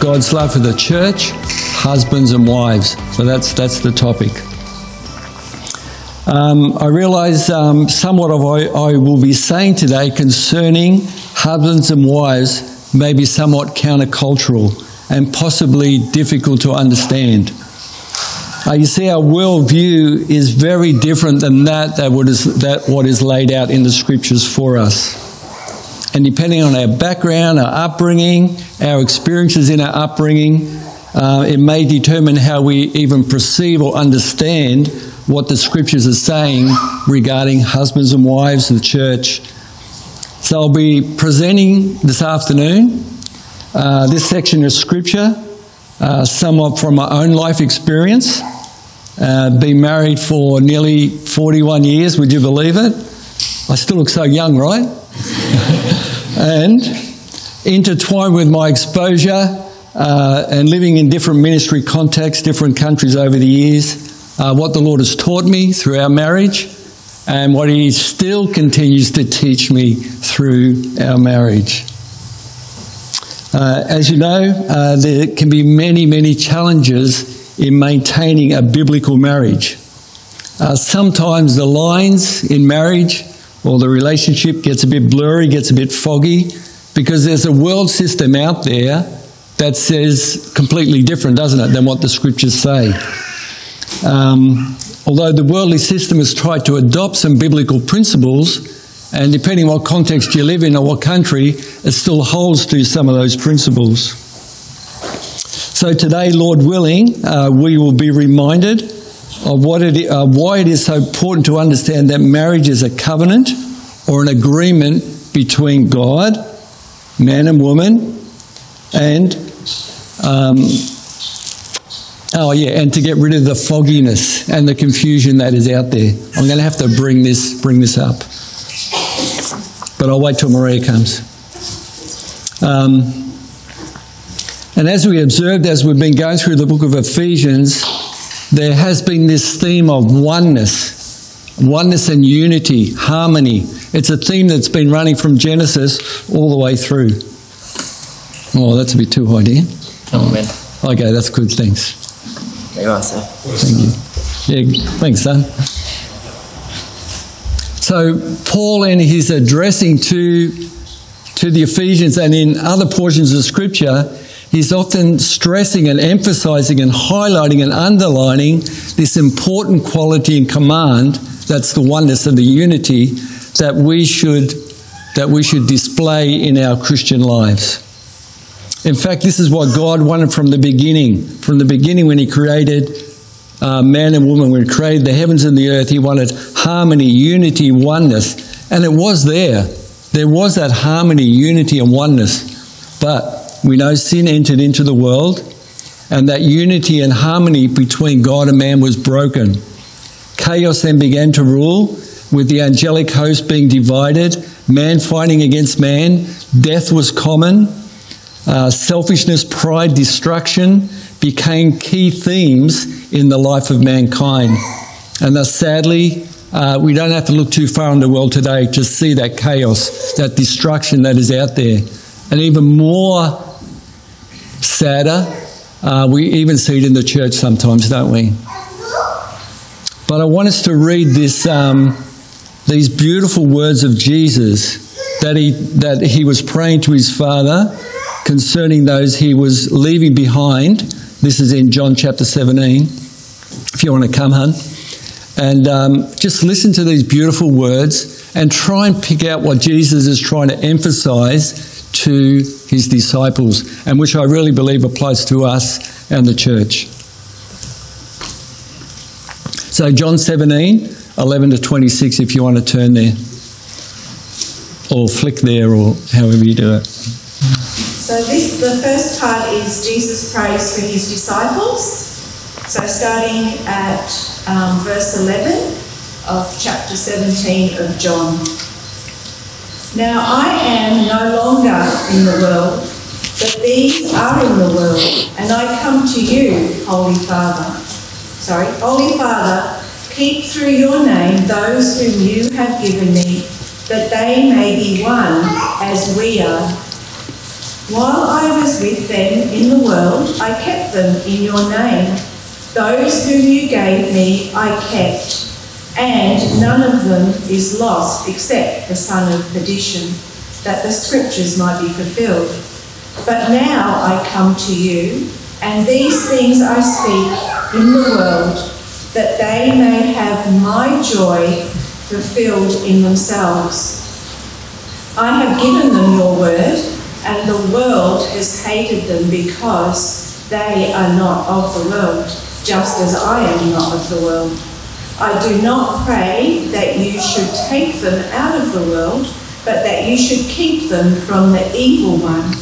God's love for the church, husbands and wives. So that's, that's the topic. Um, I realize um, somewhat of what I will be saying today concerning husbands and wives may be somewhat countercultural and possibly difficult to understand. Uh, you see, our worldview is very different than that, that, what is, that what is laid out in the scriptures for us. And depending on our background, our upbringing, our experiences in our upbringing, uh, it may determine how we even perceive or understand what the scriptures are saying regarding husbands and wives of the church. So I'll be presenting this afternoon uh, this section of scripture, uh, somewhat from my own life experience. Uh, been married for nearly 41 years, would you believe it? I still look so young, right? and intertwined with my exposure uh, and living in different ministry contexts, different countries over the years, uh, what the Lord has taught me through our marriage and what He still continues to teach me through our marriage. Uh, as you know, uh, there can be many, many challenges in maintaining a biblical marriage. Uh, sometimes the lines in marriage or the relationship gets a bit blurry, gets a bit foggy, because there's a world system out there that says completely different, doesn't it, than what the scriptures say. Um, although the worldly system has tried to adopt some biblical principles, and depending on what context you live in or what country, it still holds to some of those principles. So today, Lord willing, uh, we will be reminded of what it, why it is so important to understand that marriage is a covenant or an agreement between God, man and woman, and um, oh yeah, and to get rid of the fogginess and the confusion that is out there. I'm going to have to bring this bring this up, but I'll wait till Maria comes. Um, and as we observed as we've been going through the book of Ephesians, there has been this theme of oneness, oneness and unity, harmony. It's a theme that's been running from Genesis all the way through. Oh, that's a bit too high, dear. Oh. Okay, that's good. Thanks. There you are, sir. Thank you. Yeah, thanks, son. So Paul, in his addressing to to the Ephesians and in other portions of Scripture, he's often stressing and emphasizing and highlighting and underlining this important quality and command that's the oneness and the unity that we should that we should display in our Christian lives. In fact, this is what God wanted from the beginning. From the beginning, when He created uh, man and woman, when He created the heavens and the earth, He wanted harmony, unity, oneness. And it was there. There was that harmony, unity, and oneness. But we know sin entered into the world, and that unity and harmony between God and man was broken. Chaos then began to rule, with the angelic host being divided, man fighting against man, death was common, uh, selfishness, pride, destruction became key themes in the life of mankind. And thus, sadly, uh, we don't have to look too far in the world today to see that chaos, that destruction that is out there. And even more sadder, uh, we even see it in the church sometimes, don't we? But I want us to read this, um, these beautiful words of Jesus that he, that he was praying to his Father concerning those he was leaving behind. This is in John chapter 17. If you want to come, hun. And um, just listen to these beautiful words and try and pick out what Jesus is trying to emphasize to his disciples, and which I really believe applies to us and the church. So, John 17, 11 to 26, if you want to turn there, or flick there, or however you do it. So this, the first part is Jesus prays for his disciples. So starting at um, verse 11 of chapter 17 of John. Now I am no longer in the world, but these are in the world, and I come to you, Holy Father. Sorry, Holy Father, keep through your name those whom you have given me, that they may be one as we are. While I was with them in the world, I kept them in your name. Those whom you gave me, I kept and none of them is lost except the son of perdition, that the scriptures might be fulfilled. But now I come to you, and these things I speak in the world, that they may have my joy fulfilled in themselves. I have given them your word, and the world has hated them because they are not of the world, just as I am not of the world. I do not pray that you should take them out of the world, but that you should keep them from the evil one.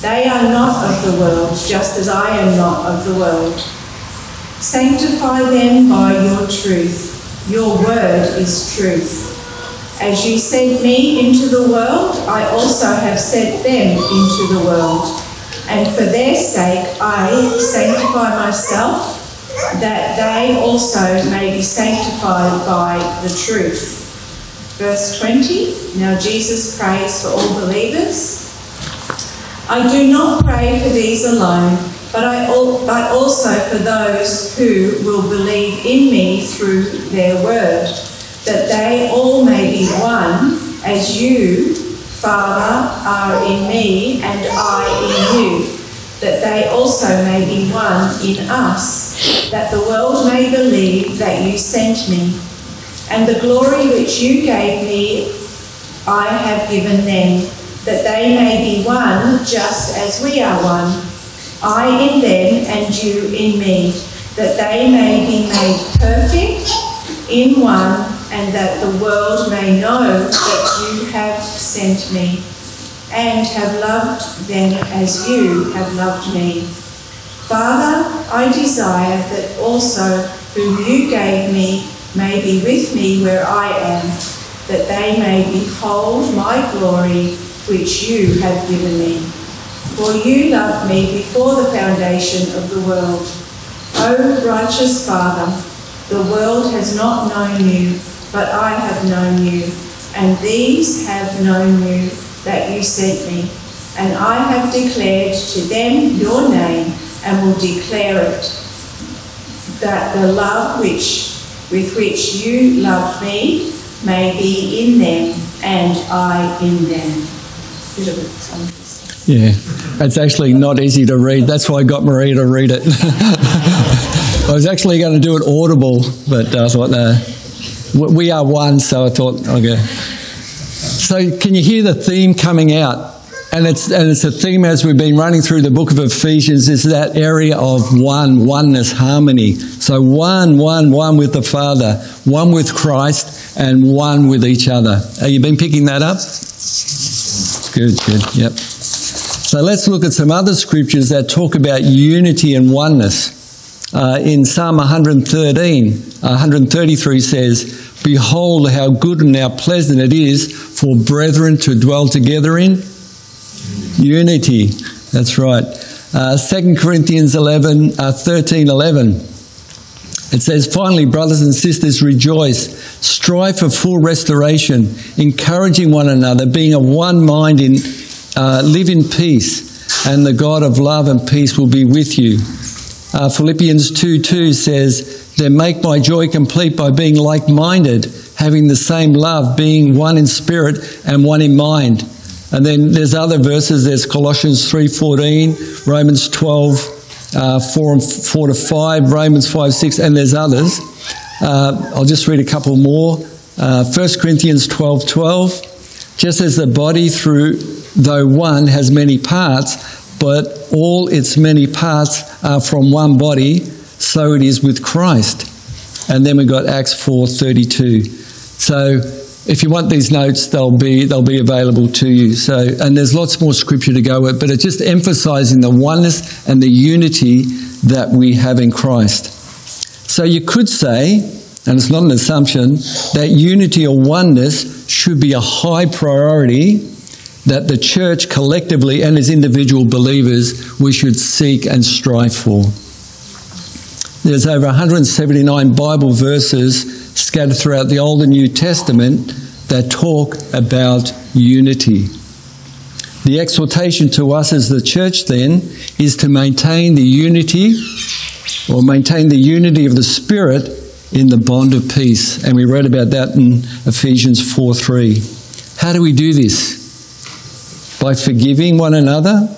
They are not of the world, just as I am not of the world. Sanctify them by your truth. Your word is truth. As you sent me into the world, I also have sent them into the world. And for their sake, I sanctify myself that they also may be sanctified by the truth. Verse 20 Now Jesus prays for all believers. I do not pray for these alone, but, I but also for those who will believe in me through their word, that they all may be one, as you, Father, are in me and I in you that they also may be one in us, that the world may believe that you sent me. And the glory which you gave me, I have given them, that they may be one just as we are one. I in them and you in me, that they may be made perfect in one, and that the world may know that you have sent me and have loved them as you have loved me. Father, I desire that also whom you gave me may be with me where I am, that they may behold my glory which you have given me. For you loved me before the foundation of the world. O righteous Father, the world has not known you, but I have known you, and these have known you that you sent me, and I have declared to them your name and will declare it, that the love which with which you love me may be in them and I in them. Yeah, it's actually not easy to read. That's why I got Maria to read it. I was actually going to do it audible, but uh, I thought, no, we are one, so I thought, okay. So, can you hear the theme coming out? And it's, and it's a theme as we've been running through the book of Ephesians is that area of one, oneness, harmony. So one, one, one with the Father, one with Christ, and one with each other. Have you been picking that up? Good, good, yep. So let's look at some other scriptures that talk about unity and oneness. Uh, in Psalm 113, 133 says, Behold, how good and how pleasant it is for brethren to dwell together in unity. That's right. Uh, 2 Corinthians 11, uh, 13, 11. It says, Finally, brothers and sisters, rejoice, strive for full restoration, encouraging one another, being of one mind, in, uh, live in peace, and the God of love and peace will be with you. Uh, Philippians 2 2 says, then make my joy complete by being like minded, having the same love, being one in spirit and one in mind. And then there's other verses. There's Colossians 3.14, Romans 12, uh, 4, and 4 to 5, Romans 5, 6, and there's others. Uh, I'll just read a couple more. Uh, 1 Corinthians 12, 12. Just as the body through, though one, has many parts, but all its many parts are from one body, so it is with Christ. And then we got Acts 4:32. So if you want these notes, they'll be they'll be available to you. So and there's lots more scripture to go with, but it's just emphasizing the oneness and the unity that we have in Christ. So you could say, and it's not an assumption, that unity or oneness should be a high priority that the church collectively and as individual believers we should seek and strive for. There's over 179 Bible verses scattered throughout the Old and New Testament that talk about unity. The exhortation to us as the church then is to maintain the unity or maintain the unity of the Spirit in the bond of peace. And we read about that in Ephesians 4 3. How do we do this? By forgiving one another,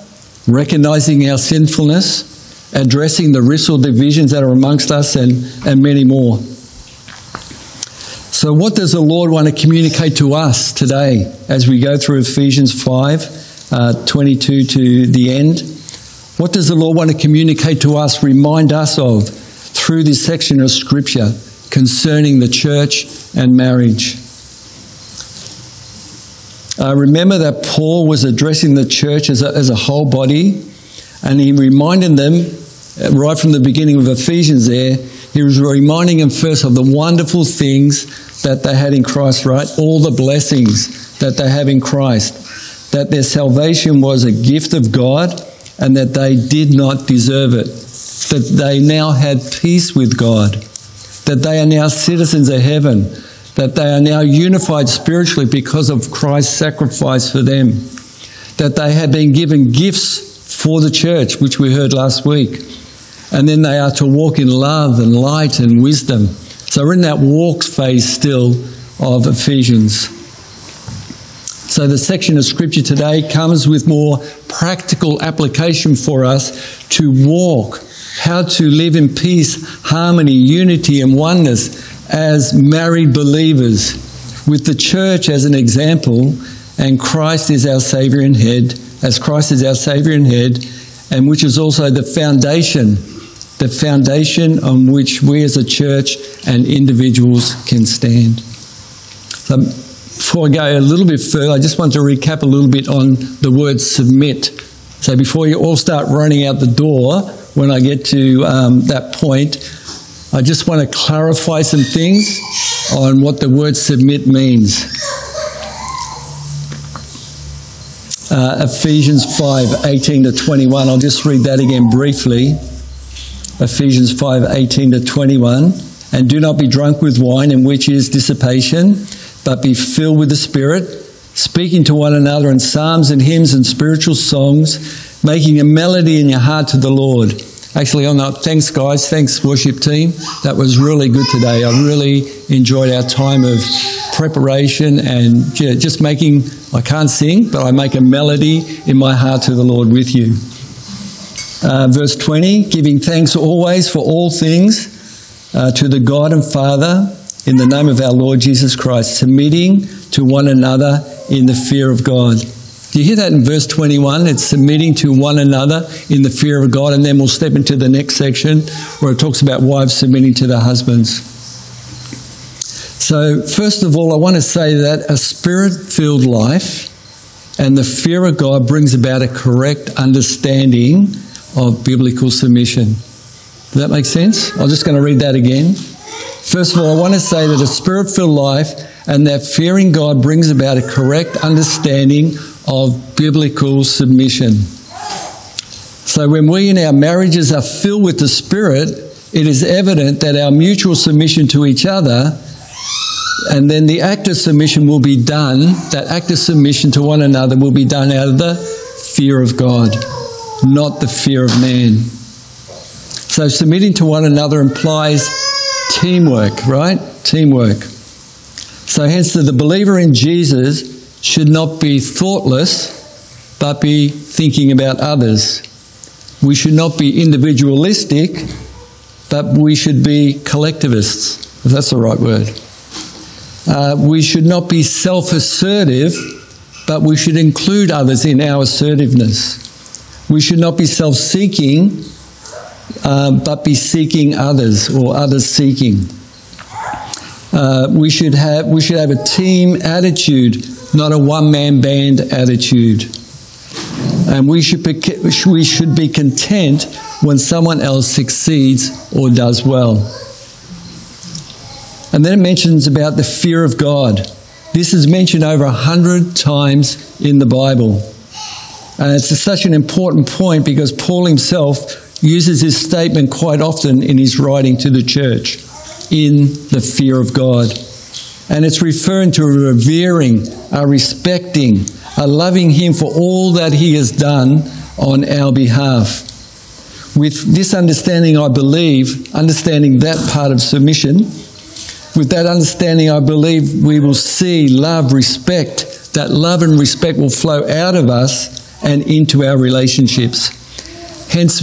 recognizing our sinfulness, addressing the risks or divisions that are amongst us, and, and many more. So, what does the Lord want to communicate to us today as we go through Ephesians 5? uh, 22 to the end. What does the Lord want to communicate to us, remind us of through this section of Scripture concerning the church and marriage? Uh, remember that Paul was addressing the church as a, as a whole body, and he reminded them uh, right from the beginning of Ephesians there, he was reminding them first of the wonderful things that they had in Christ, right? All the blessings that they have in Christ. That their salvation was a gift of God and that they did not deserve it, that they now had peace with God, that they are now citizens of heaven, that they are now unified spiritually because of Christ's sacrifice for them, that they have been given gifts for the church, which we heard last week, and then they are to walk in love and light and wisdom. So we're in that walk phase still of Ephesians. So the section of scripture today comes with more practical application for us to walk, how to live in peace, harmony, unity, and oneness as married believers, with the church as an example, and Christ is our Savior and head, as Christ is our Savior and head, and which is also the foundation, the foundation on which we as a church and individuals can stand. So before I go a little bit further, I just want to recap a little bit on the word submit. So before you all start running out the door, when I get to um, that point, I just want to clarify some things on what the word submit means. Uh, Ephesians 5 18 to 21. I'll just read that again briefly. Ephesians 5 18 to 21. And do not be drunk with wine, in which is dissipation but be filled with the Spirit, speaking to one another in psalms and hymns and spiritual songs, making a melody in your heart to the Lord. Actually, on that, thanks, guys. Thanks, worship team. That was really good today. I really enjoyed our time of preparation and just making, I can't sing, but I make a melody in my heart to the Lord with you. Uh, verse 20, giving thanks always for all things uh, to the God and Father in the name of our Lord Jesus Christ, submitting to one another in the fear of God. Do you hear that in verse 21? It's submitting to one another in the fear of God. And then we'll step into the next section where it talks about wives submitting to their husbands. So, first of all, I want to say that a spirit filled life and the fear of God brings about a correct understanding of biblical submission. Does that make sense? I'm just going to read that again. First of all, I want to say that a spirit filled life and that fearing God brings about a correct understanding of biblical submission. So, when we in our marriages are filled with the Spirit, it is evident that our mutual submission to each other and then the act of submission will be done, that act of submission to one another will be done out of the fear of God, not the fear of man. So, submitting to one another implies teamwork, right? Teamwork. So, hence, the believer in Jesus should not be thoughtless, but be thinking about others. We should not be individualistic, but we should be collectivists, if that's the right word. Uh, we should not be self assertive, but we should include others in our assertiveness. We should not be self seeking, um, but be seeking others or others seeking. Uh, we should have we should have a team attitude, not a one man band attitude. and we should be, we should be content when someone else succeeds or does well. And then it mentions about the fear of God. This is mentioned over a hundred times in the Bible. And it's such an important point because Paul himself uses this statement quite often in his writing to the church in the fear of God. And it's referring to revering, a respecting, a loving Him for all that He has done on our behalf. With this understanding, I believe, understanding that part of submission, with that understanding, I believe we will see love, respect. That love and respect will flow out of us and into our relationships. Hence,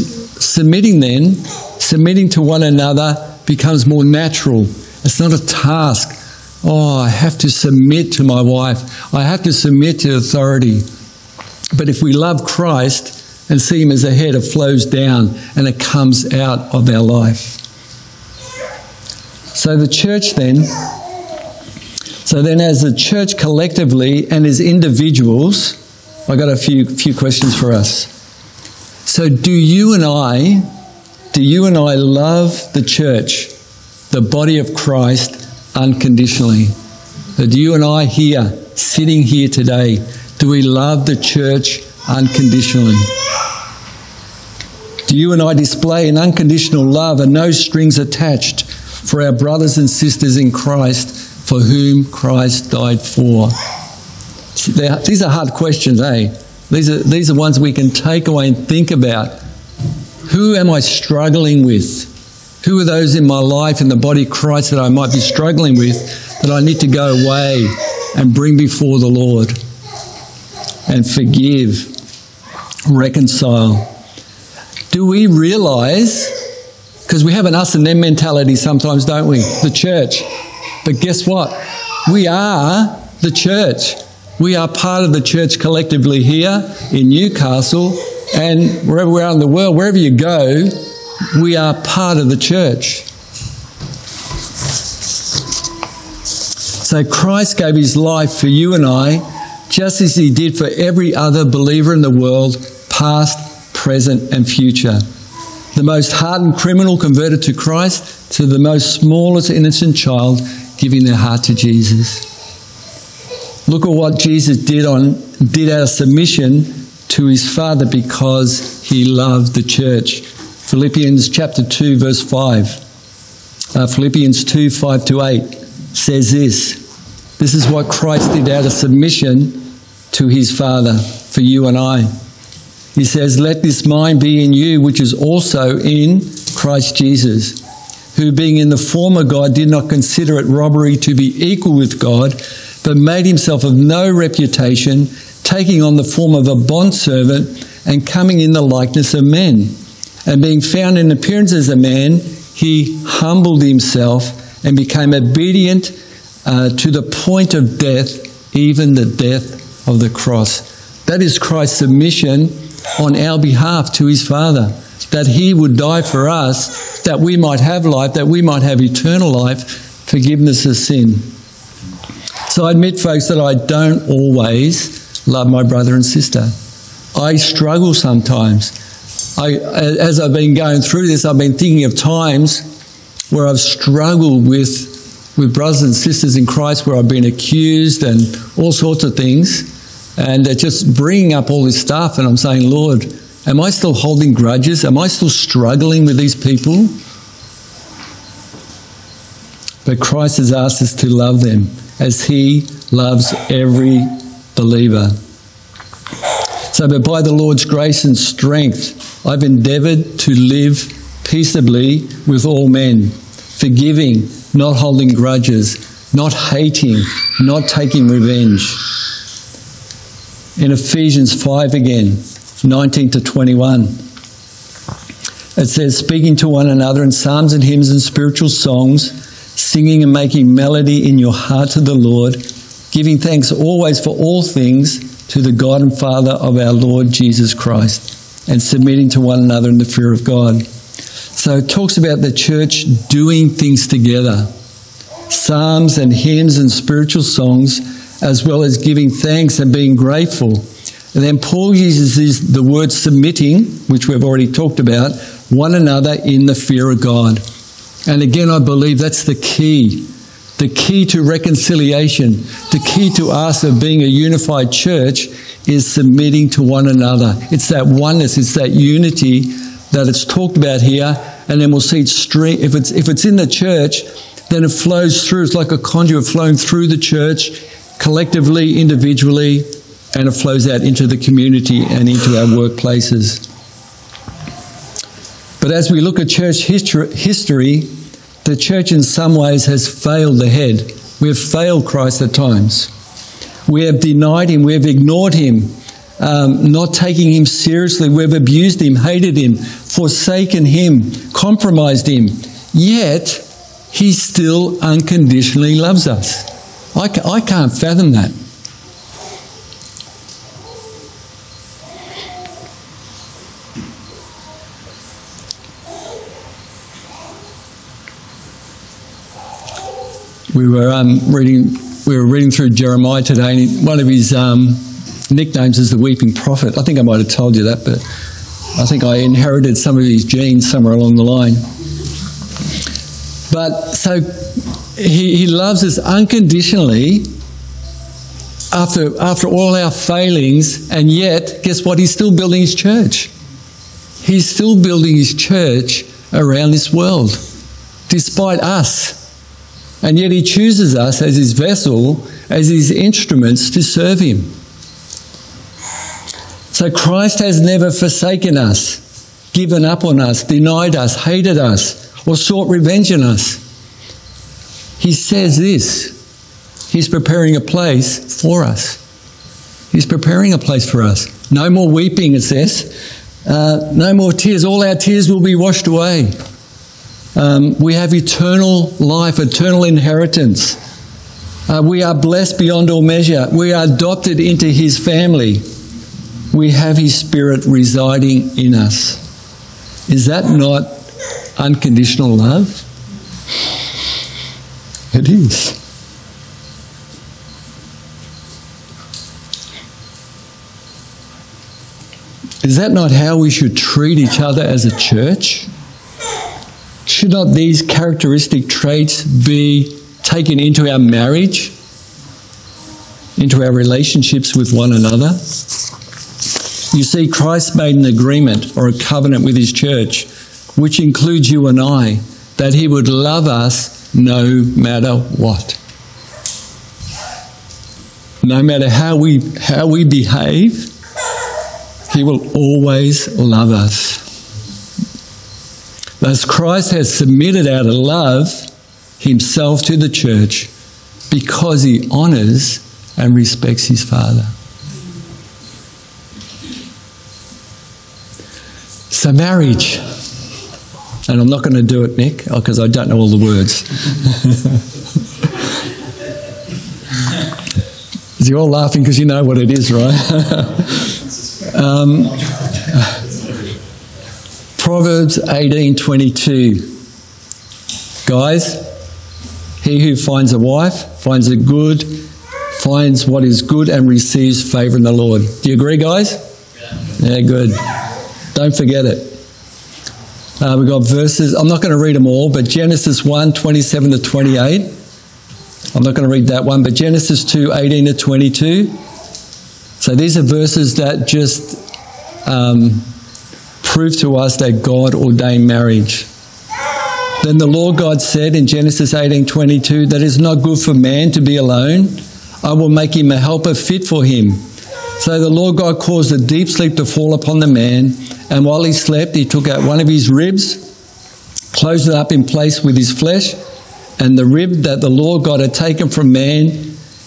submitting then, submitting to one another becomes more natural. It's not a task. Oh, I have to submit to my wife. I have to submit to authority. But if we love Christ and see Him as a head, it flows down and it comes out of our life. So the church then, so then as a church collectively and as individuals, I got a few few questions for us. So do you and I, do you and I love the church, the body of Christ, unconditionally? Do you and I here, sitting here today, do we love the church unconditionally? Do you and I display an unconditional love and no strings attached for our brothers and sisters in Christ for whom Christ died for? These are hard questions, eh? These are, these are ones we can take away and think about. Who am I struggling with? Who are those in my life in the body of Christ that I might be struggling with that I need to go away and bring before the Lord and forgive, reconcile? Do we realize, because we have an us and them mentality sometimes, don't we? The church. But guess what? We are the church. We are part of the church collectively here in Newcastle and wherever we are in the world, wherever you go, we are part of the church. So Christ gave his life for you and I, just as he did for every other believer in the world, past, present, and future. The most hardened criminal converted to Christ, to the most smallest innocent child giving their heart to Jesus. Look at what Jesus did on did out of submission to his Father because he loved the church. Philippians chapter 2, verse 5. Uh, Philippians 2, 5 to 8 says this. This is what Christ did out of submission to his Father for you and I. He says, Let this mind be in you, which is also in Christ Jesus, who being in the form of God did not consider it robbery to be equal with God but made himself of no reputation, taking on the form of a bondservant and coming in the likeness of men. And being found in appearance as a man, he humbled himself and became obedient uh, to the point of death, even the death of the cross. That is Christ's submission on our behalf to his Father, that he would die for us, that we might have life, that we might have eternal life, forgiveness of sin. So I admit, folks, that I don't always love my brother and sister. I struggle sometimes. I, as I've been going through this, I've been thinking of times where I've struggled with, with brothers and sisters in Christ, where I've been accused and all sorts of things. And they're just bringing up all this stuff, and I'm saying, Lord, am I still holding grudges? Am I still struggling with these people? But Christ has asked us to love them as He loves every believer. So, but by the Lord's grace and strength, I've endeavoured to live peaceably with all men, forgiving, not holding grudges, not hating, not taking revenge. In Ephesians 5 again, 19 to 21. It says, speaking to one another in psalms and hymns and spiritual songs, singing and making melody in your heart to the Lord, giving thanks always for all things to the God and Father of our Lord Jesus Christ, and submitting to one another in the fear of God. So it talks about the church doing things together psalms and hymns and spiritual songs, as well as giving thanks and being grateful. And then Paul uses the word submitting, which we've already talked about, one another in the fear of God. And again, I believe that's the key. The key to reconciliation, the key to us of being a unified church is submitting to one another. It's that oneness, it's that unity that it's talked about here. And then we'll see it stream. If it's, if it's in the church, then it flows through. It's like a conduit flowing through the church, collectively, individually, and it flows out into the community and into our workplaces. But as we look at church history, the church in some ways has failed the head. We have failed Christ at times. We have denied him, we have ignored him, um, not taking him seriously. We've abused him, hated him, forsaken him, compromised him. Yet, he still unconditionally loves us. I, I can't fathom that. We were um, reading. We were reading through Jeremiah today, and one of his um, nicknames is the Weeping Prophet. I think I might have told you that, but I think I inherited some of his genes somewhere along the line. But so he, he loves us unconditionally after, after all our failings, and yet, guess what? He's still building his church. He's still building his church around this world, despite us. And yet, he chooses us as his vessel, as his instruments to serve him. So, Christ has never forsaken us, given up on us, denied us, hated us, or sought revenge on us. He says this He's preparing a place for us. He's preparing a place for us. No more weeping, it says. Uh, no more tears. All our tears will be washed away. Um, we have eternal life, eternal inheritance. Uh, we are blessed beyond all measure. We are adopted into His family. We have His Spirit residing in us. Is that not unconditional love? It is. Is that not how we should treat each other as a church? Should not these characteristic traits be taken into our marriage, into our relationships with one another? You see, Christ made an agreement or a covenant with his church, which includes you and I, that he would love us no matter what. No matter how we, how we behave, he will always love us. Thus, Christ has submitted out of love himself to the church because he honours and respects his Father. So, marriage. And I'm not going to do it, Nick, because I don't know all the words. You're all laughing because you know what it is, right? um, Proverbs 18:22. Guys, he who finds a wife finds a good, finds what is good and receives favor in the Lord. Do you agree, guys? Yeah, yeah good. Don't forget it. Uh, we've got verses, I'm not going to read them all, but Genesis 1 27 to 28. I'm not going to read that one, but Genesis 2 18 to 22. So these are verses that just um, prove to us that God ordained marriage. Then the Lord God said in Genesis 18:22 that it is not good for man to be alone. I will make him a helper fit for him. So the Lord God caused a deep sleep to fall upon the man, and while he slept, he took out one of his ribs, closed it up in place with his flesh, and the rib that the Lord God had taken from man,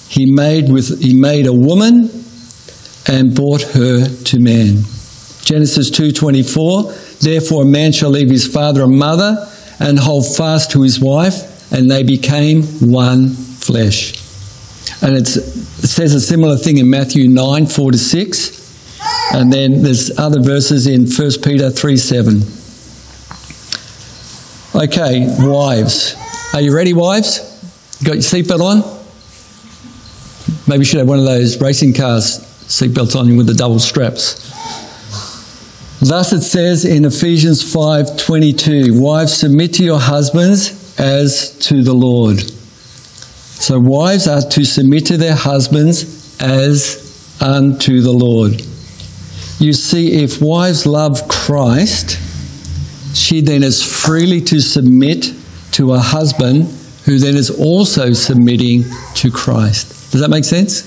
he made with he made a woman and brought her to man. Genesis 2:24 Therefore a man shall leave his father and mother and hold fast to his wife and they became one flesh. And it says a similar thing in Matthew 9 4 to 6. And then there's other verses in 1 Peter 3 7. Okay, wives. Are you ready, wives? Got your seatbelt on? Maybe you should have one of those racing cars seatbelts on you with the double straps. Thus it says in Ephesians 5:22, wives submit to your husbands as to the Lord. So wives are to submit to their husbands as unto the Lord. You see, if wives love Christ, she then is freely to submit to a husband who then is also submitting to Christ. Does that make sense?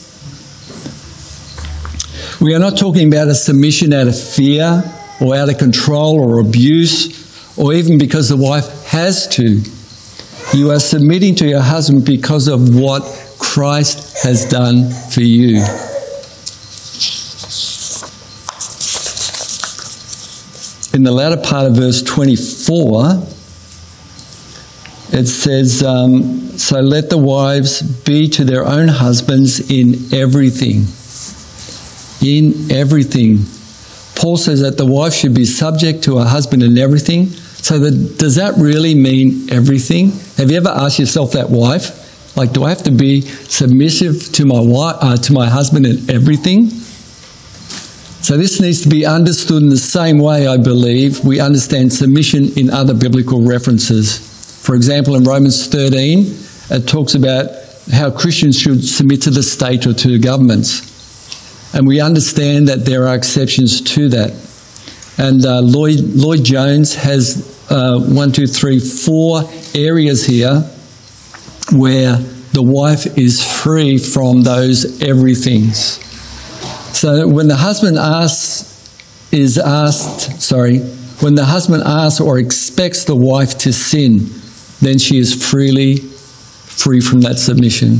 We are not talking about a submission out of fear or out of control or abuse or even because the wife has to. You are submitting to your husband because of what Christ has done for you. In the latter part of verse 24, it says, um, So let the wives be to their own husbands in everything. In everything. Paul says that the wife should be subject to her husband in everything. So does that really mean everything? Have you ever asked yourself that, wife? Like, do I have to be submissive to my wife, uh, to my husband in everything? So this needs to be understood in the same way, I believe, we understand submission in other biblical references. For example, in Romans 13, it talks about how Christians should submit to the state or to governments. And we understand that there are exceptions to that. And uh, Lloyd, Lloyd Jones has uh, one, two, three, four areas here where the wife is free from those everythings. So when the husband asks, is asked, sorry, when the husband asks or expects the wife to sin, then she is freely free from that submission.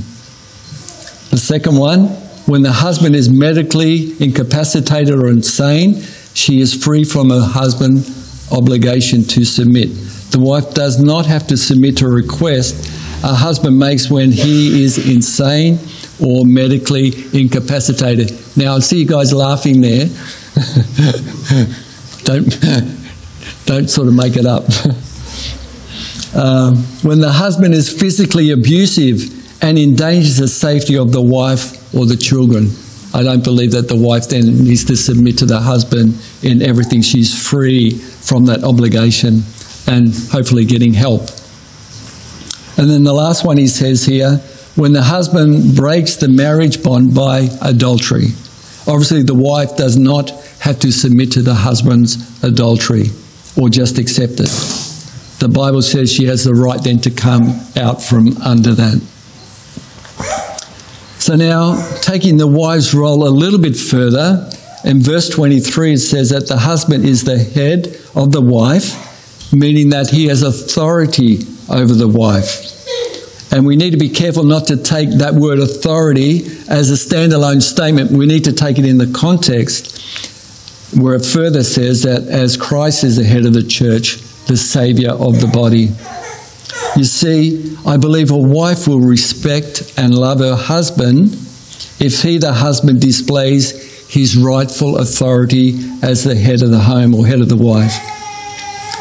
The second one, when the husband is medically incapacitated or insane, she is free from her husband's obligation to submit. The wife does not have to submit to a request a husband makes when he is insane or medically incapacitated. Now, I see you guys laughing there. don't, don't sort of make it up. Um, when the husband is physically abusive and endangers the safety of the wife or the children, I don't believe that the wife then needs to submit to the husband in everything. She's free from that obligation and hopefully getting help. And then the last one he says here when the husband breaks the marriage bond by adultery. Obviously, the wife does not have to submit to the husband's adultery or just accept it. The Bible says she has the right then to come out from under that. So now, taking the wife's role a little bit further, in verse 23 it says that the husband is the head of the wife, meaning that he has authority over the wife. And we need to be careful not to take that word authority as a standalone statement. We need to take it in the context where it further says that as Christ is the head of the church, the Saviour of the body. You see, I believe a wife will respect and love her husband if he, the husband, displays his rightful authority as the head of the home or head of the wife.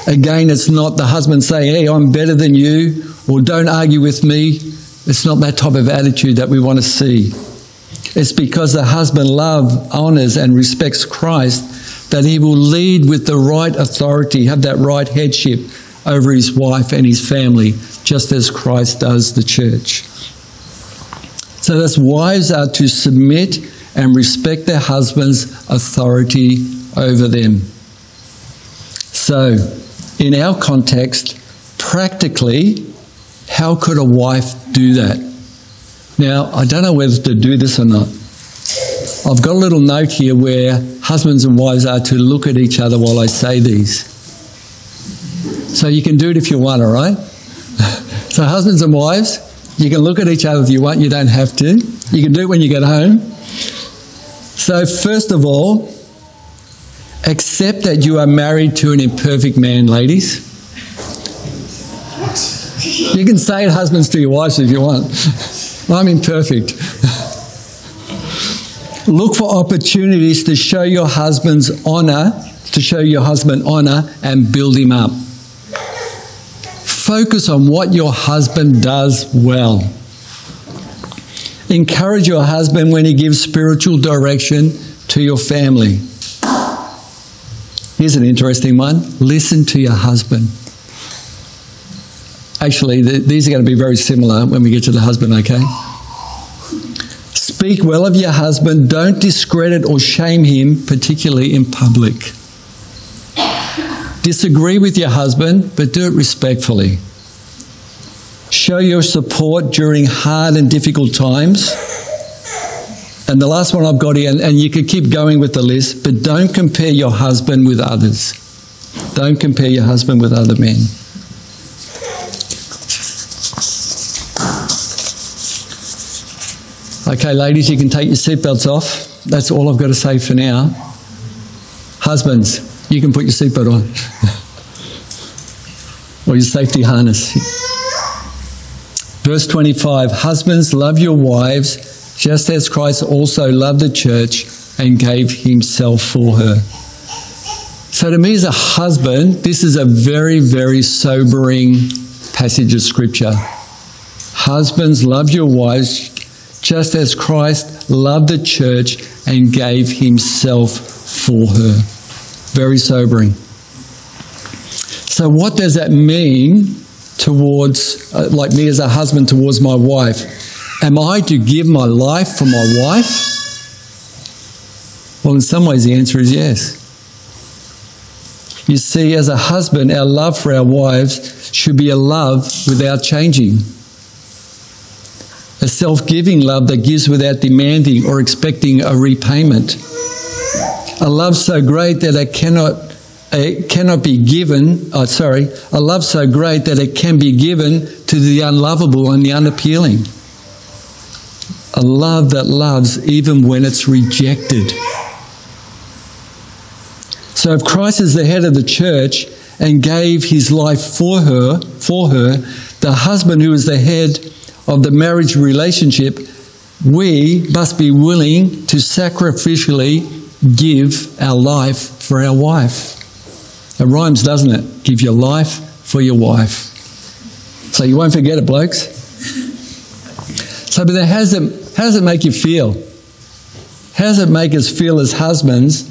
Again, it's not the husband saying, Hey, I'm better than you, or don't argue with me. It's not that type of attitude that we want to see. It's because the husband loves, honors, and respects Christ that he will lead with the right authority, have that right headship over his wife and his family, just as Christ does the church. So, thus, wives are to submit and respect their husband's authority over them. So, in our context, practically, how could a wife do that? Now, I don't know whether to do this or not. I've got a little note here where husbands and wives are to look at each other while I say these. So you can do it if you want, all right? so, husbands and wives, you can look at each other if you want, you don't have to. You can do it when you get home. So, first of all, accept that you are married to an imperfect man, ladies. You can say it, husbands, to your wives if you want. I'm imperfect. Look for opportunities to show your husband's honor, to show your husband honor and build him up. Focus on what your husband does well. Encourage your husband when he gives spiritual direction to your family. Here's an interesting one listen to your husband. Actually, th- these are going to be very similar when we get to the husband, okay? Speak well of your husband. Don't discredit or shame him, particularly in public. Disagree with your husband, but do it respectfully. Show your support during hard and difficult times. And the last one I've got here, and, and you could keep going with the list, but don't compare your husband with others. Don't compare your husband with other men. Okay, ladies, you can take your seatbelts off. That's all I've got to say for now. Husbands, you can put your seatbelt on. or your safety harness. Verse 25 Husbands, love your wives, just as Christ also loved the church and gave himself for her. So, to me, as a husband, this is a very, very sobering passage of scripture. Husbands, love your wives, just as Christ loved the church and gave himself for her. Very sobering. So, what does that mean towards, uh, like me as a husband, towards my wife? Am I to give my life for my wife? Well, in some ways, the answer is yes. You see, as a husband, our love for our wives should be a love without changing. A self giving love that gives without demanding or expecting a repayment. A love so great that it cannot, it cannot be given, oh, sorry, a love so great that it can be given to the unlovable and the unappealing. A love that loves even when it's rejected. So if Christ is the head of the church and gave his life for her, for her, the husband who is the head of the marriage relationship, we must be willing to sacrificially give our life for our wife. It rhymes, doesn't it? Give your life for your wife. So you won't forget it, blokes. So, but how does it, how does it make you feel? How does it make us feel as husbands?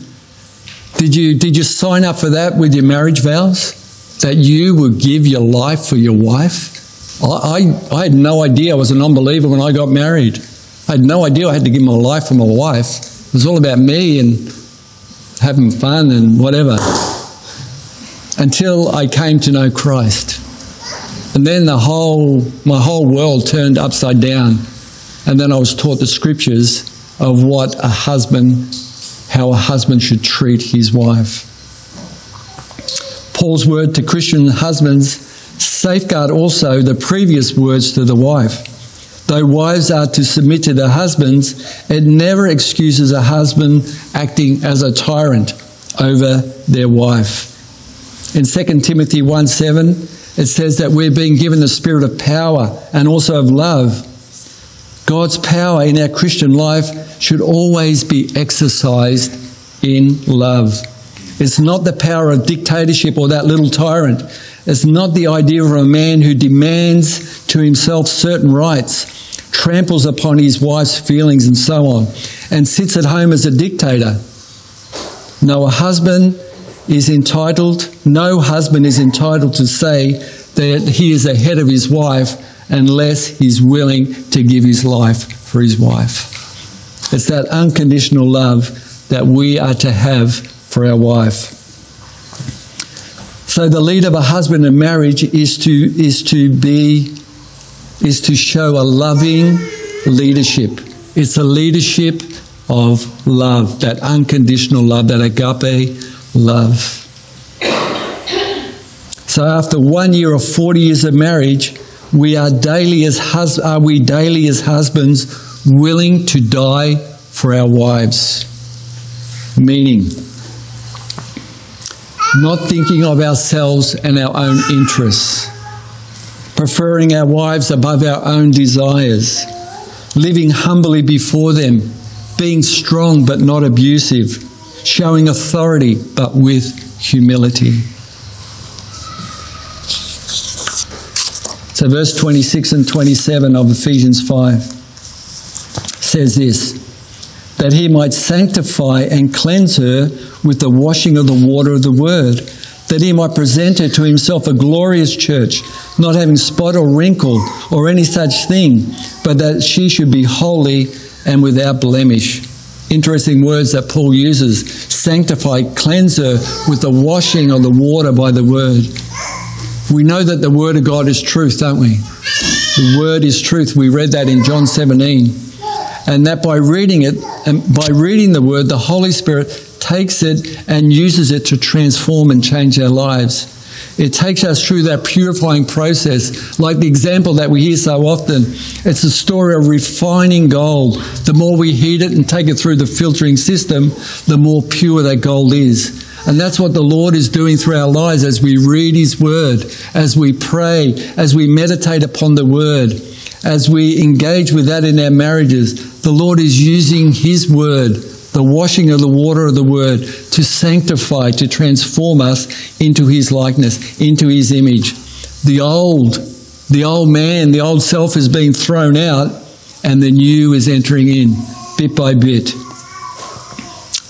Did you, did you sign up for that with your marriage vows? That you would give your life for your wife? I, I, I had no idea I was a non believer when I got married. I had no idea I had to give my life for my wife. It was all about me and having fun and whatever. Until I came to know Christ. And then the whole, my whole world turned upside down. And then I was taught the scriptures of what a husband, how a husband should treat his wife. Paul's word to Christian husbands safeguard also the previous words to the wife. Though wives are to submit to their husbands, it never excuses a husband acting as a tyrant over their wife. In 2 Timothy 1 7, it says that we're being given the spirit of power and also of love. God's power in our Christian life should always be exercised in love. It's not the power of dictatorship or that little tyrant. It's not the idea of a man who demands to himself certain rights, tramples upon his wife's feelings, and so on, and sits at home as a dictator. No, a husband is entitled, no husband is entitled to say that he is the head of his wife unless he's willing to give his life for his wife. It's that unconditional love that we are to have for our wife. So the lead of a husband in marriage is to is to be is to show a loving leadership. It's a leadership of love, that unconditional love, that agape love. So after one year of 40 years of marriage, we are daily as hus- are we daily as husbands willing to die for our wives? Meaning, not thinking of ourselves and our own interests, preferring our wives above our own desires, living humbly before them, being strong but not abusive, showing authority but with humility. So, verse 26 and 27 of Ephesians 5. says this that he might sanctify and cleanse her with the washing of the water of the word, that he might present her to himself a glorious church, not having spot or wrinkle or any such thing, but that she should be holy and without blemish. Interesting words that Paul uses sanctify, cleanse her with the washing of the water by the word. We know that the word of God is truth, don't we? The word is truth. We read that in John 17. And that by reading it, and by reading the word, the Holy Spirit takes it and uses it to transform and change our lives. It takes us through that purifying process, like the example that we hear so often. It's a story of refining gold. The more we heat it and take it through the filtering system, the more pure that gold is. And that's what the Lord is doing through our lives as we read His Word, as we pray, as we meditate upon the Word, as we engage with that in our marriages. The Lord is using His Word, the washing of the water of the Word, to sanctify, to transform us into His likeness, into His image. The old, the old man, the old self is being thrown out, and the new is entering in bit by bit.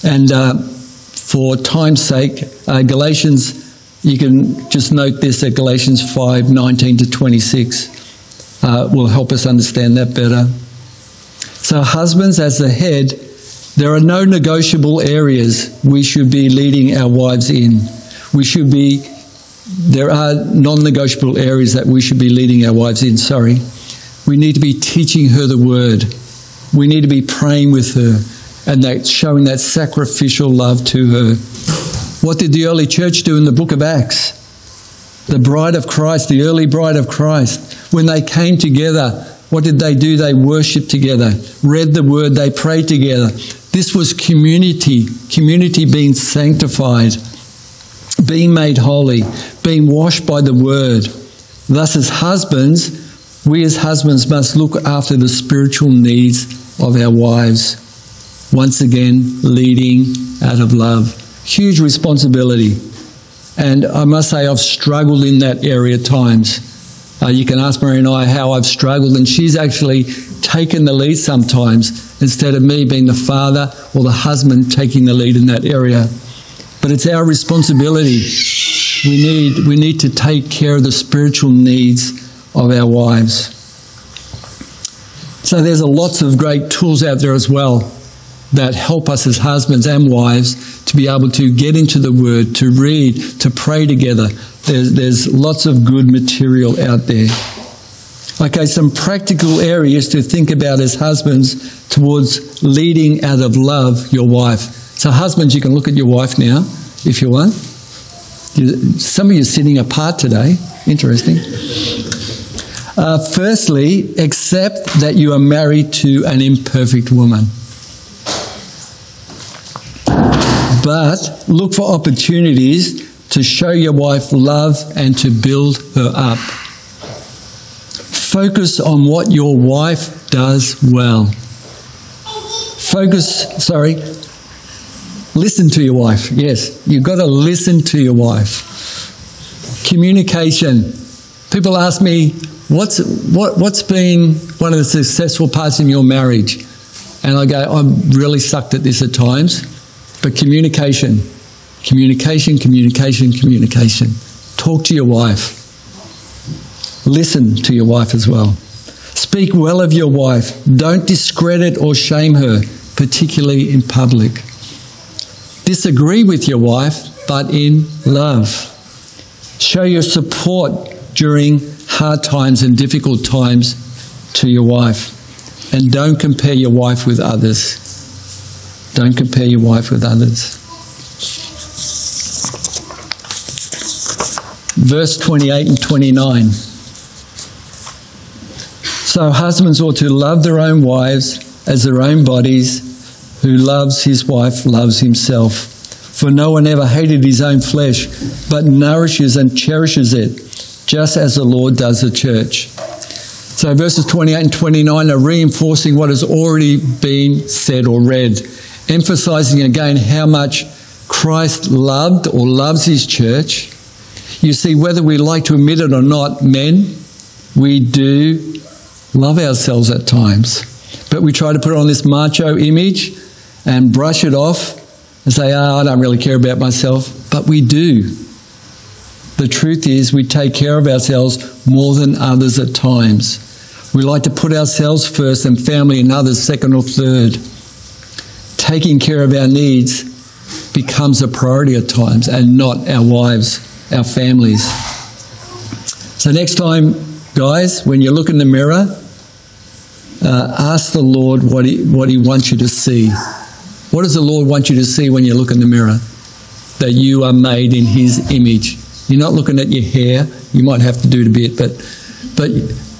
And uh, for time's sake, uh, Galatians, you can just note this at Galatians 5 19 to 26 uh, will help us understand that better. So, husbands, as the head, there are no negotiable areas we should be leading our wives in. We should be, there are non negotiable areas that we should be leading our wives in, sorry. We need to be teaching her the word. We need to be praying with her and that showing that sacrificial love to her. What did the early church do in the book of Acts? The bride of Christ, the early bride of Christ, when they came together, what did they do? They worshiped together, read the word, they prayed together. This was community, community being sanctified, being made holy, being washed by the word. Thus, as husbands, we as husbands must look after the spiritual needs of our wives once again leading out of love. Huge responsibility. And I must say, I've struggled in that area at times. Uh, you can ask Mary and I how I've struggled, and she's actually taken the lead sometimes instead of me being the father or the husband taking the lead in that area. But it's our responsibility. We need, we need to take care of the spiritual needs of our wives. So there's lots of great tools out there as well that help us as husbands and wives to be able to get into the Word, to read, to pray together. There's, there's lots of good material out there. Okay, some practical areas to think about as husbands towards leading out of love your wife. So, husbands, you can look at your wife now if you want. Some of you are sitting apart today. Interesting. Uh, firstly, accept that you are married to an imperfect woman. but look for opportunities to show your wife love and to build her up. Focus on what your wife does well. Focus, sorry, listen to your wife. Yes, you've got to listen to your wife. Communication. People ask me, what's, what, what's been one of the successful parts in your marriage? And I go, I'm really sucked at this at times. But communication, communication, communication, communication. Talk to your wife. Listen to your wife as well. Speak well of your wife. Don't discredit or shame her, particularly in public. Disagree with your wife, but in love. Show your support during hard times and difficult times to your wife. And don't compare your wife with others. Don't compare your wife with others. Verse 28 and 29. So husbands ought to love their own wives as their own bodies. Who loves his wife loves himself. For no one ever hated his own flesh, but nourishes and cherishes it, just as the Lord does the church. So verses 28 and 29 are reinforcing what has already been said or read emphasizing again how much Christ loved or loves his church. You see, whether we like to admit it or not, men, we do love ourselves at times. But we try to put on this macho image and brush it off and say, oh, I don't really care about myself. But we do. The truth is, we take care of ourselves more than others at times. We like to put ourselves first and family and others second or third. Taking care of our needs becomes a priority at times and not our wives, our families. So, next time, guys, when you look in the mirror, uh, ask the Lord what he, what he wants you to see. What does the Lord want you to see when you look in the mirror? That you are made in His image. You're not looking at your hair. You might have to do it a bit, but but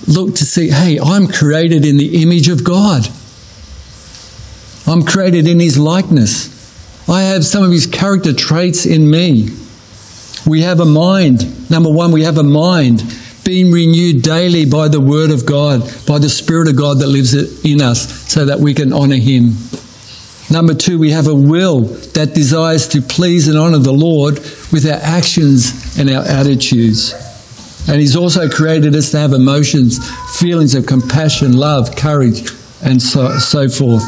look to see. Hey, I'm created in the image of God. I'm created in His likeness. I have some of His character traits in me. We have a mind. Number one, we have a mind being renewed daily by the Word of God, by the Spirit of God that lives in us, so that we can honour Him. Number two, we have a will that desires to please and honour the Lord with our actions and our attitudes. And He's also created us to have emotions, feelings of compassion, love, courage, and so, so forth.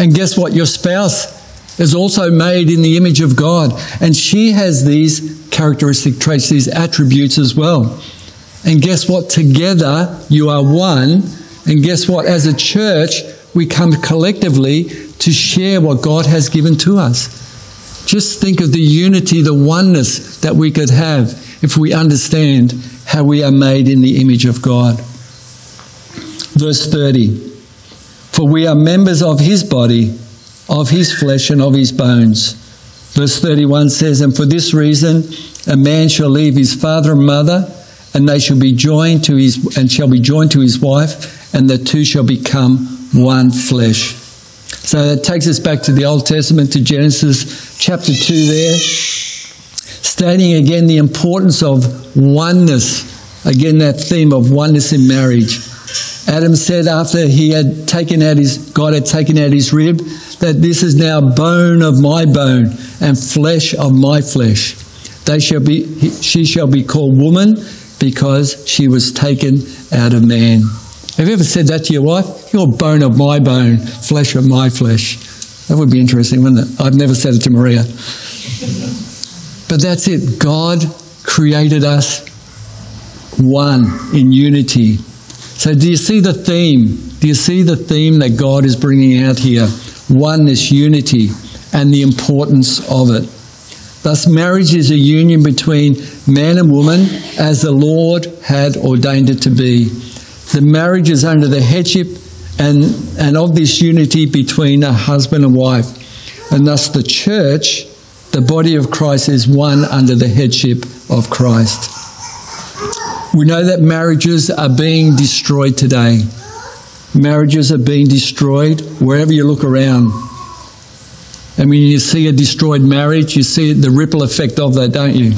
And guess what? Your spouse is also made in the image of God, and she has these characteristic traits, these attributes as well. And guess what? Together you are one. And guess what? As a church, we come collectively to share what God has given to us. Just think of the unity, the oneness that we could have if we understand how we are made in the image of God. Verse 30 For we are members of his body, of his flesh, and of his bones. Verse 31 says, And for this reason, a man shall leave his father and mother and they shall be joined to his and shall be joined to his wife, and the two shall become one flesh. So that takes us back to the Old Testament to Genesis chapter 2 there, stating again the importance of oneness. Again, that theme of oneness in marriage. Adam said after he had taken out his God had taken out his rib, that this is now bone of my bone and flesh of my flesh. They shall be she shall be called woman because she was taken out of man. Have you ever said that to your wife? You're bone of my bone, flesh of my flesh. That would be interesting, wouldn't it? I've never said it to Maria. But that's it. God created us one in unity. So, do you see the theme? Do you see the theme that God is bringing out here? Oneness, unity, and the importance of it. Thus, marriage is a union between man and woman as the Lord had ordained it to be. The marriage is under the headship and, and of this unity between a husband and wife. And thus, the church, the body of Christ, is one under the headship of Christ. We know that marriages are being destroyed today. Marriages are being destroyed wherever you look around. And when you see a destroyed marriage, you see the ripple effect of that, don't you?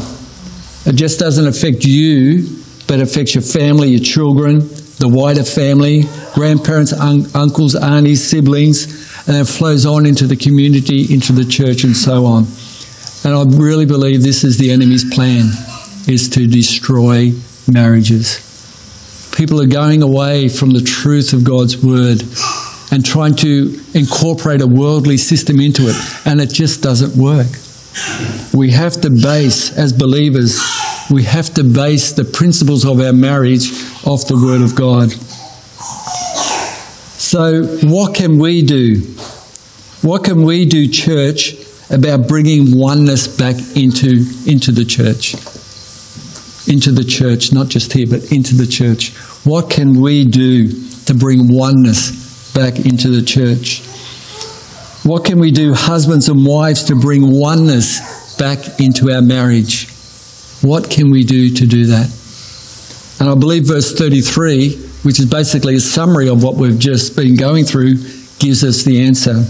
It just doesn't affect you, but affects your family, your children, the wider family, grandparents, un- uncles, aunties, siblings, and it flows on into the community, into the church, and so on. And I really believe this is the enemy's plan, is to destroy marriages. People are going away from the truth of God's word and trying to incorporate a worldly system into it, and it just doesn't work. We have to base, as believers, we have to base the principles of our marriage off the Word of God. So, what can we do? What can we do, church, about bringing oneness back into, into the church? Into the church, not just here, but into the church. What can we do to bring oneness back into the church. What can we do, husbands and wives, to bring oneness back into our marriage? What can we do to do that? And I believe verse 33, which is basically a summary of what we've just been going through, gives us the answer.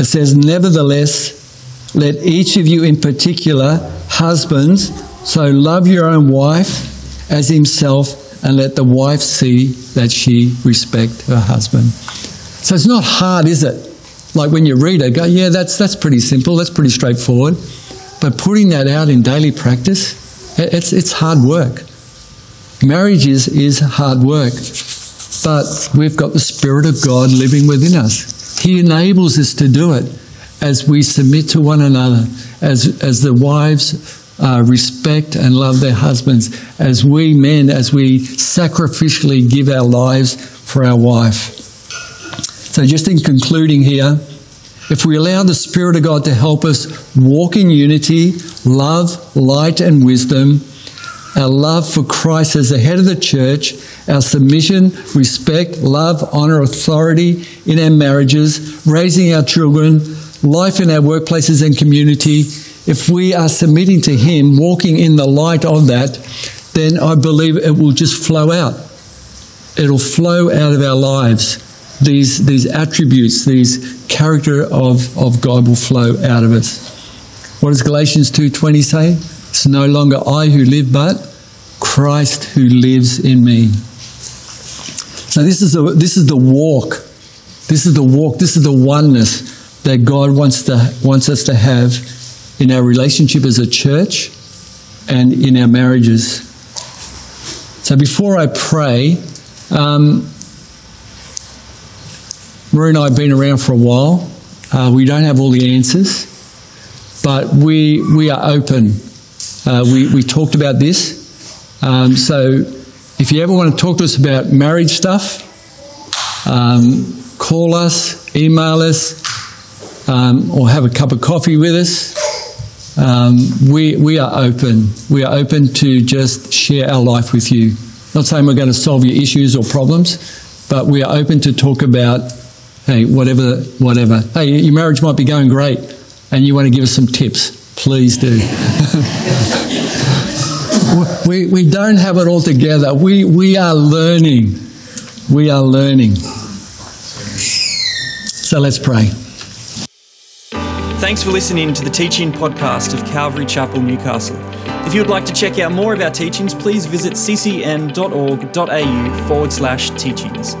It says, Nevertheless, let each of you in particular, husbands, so love your own wife as himself and let the wife see that she respect her husband. So it's not hard, is it? Like when you read it, go, yeah, that's that's pretty simple, that's pretty straightforward. But putting that out in daily practice, it's it's hard work. Marriage is, is hard work. but we've got the Spirit of God living within us. He enables us to do it as we submit to one another, as, as the wives uh, respect and love their husbands, as we men, as we sacrificially give our lives for our wife. So, just in concluding here, if we allow the Spirit of God to help us walk in unity, love, light, and wisdom, our love for Christ as the head of the church, our submission, respect, love, honour, authority in our marriages, raising our children, life in our workplaces and community, if we are submitting to Him, walking in the light of that, then I believe it will just flow out. It'll flow out of our lives. These, these attributes, these character of, of God will flow out of us. What does Galatians 2.20 say? It's no longer I who live, but Christ who lives in me. So this is the, this is the walk. This is the walk. This is the oneness that God wants to wants us to have in our relationship as a church and in our marriages. So before I pray, um, Marie and I have been around for a while. Uh, we don't have all the answers, but we we are open. Uh, we we talked about this. Um, so if you ever want to talk to us about marriage stuff, um, call us, email us, um, or have a cup of coffee with us. Um, we, we are open. We are open to just share our life with you. Not saying we're going to solve your issues or problems, but we are open to talk about, hey, whatever, whatever. Hey, your marriage might be going great, and you want to give us some tips. Please do. we, we don't have it all together. We, we are learning. We are learning. So let's pray. Thanks for listening to the teaching podcast of Calvary Chapel, Newcastle. If you would like to check out more of our teachings, please visit ccn.org.au forward slash teachings.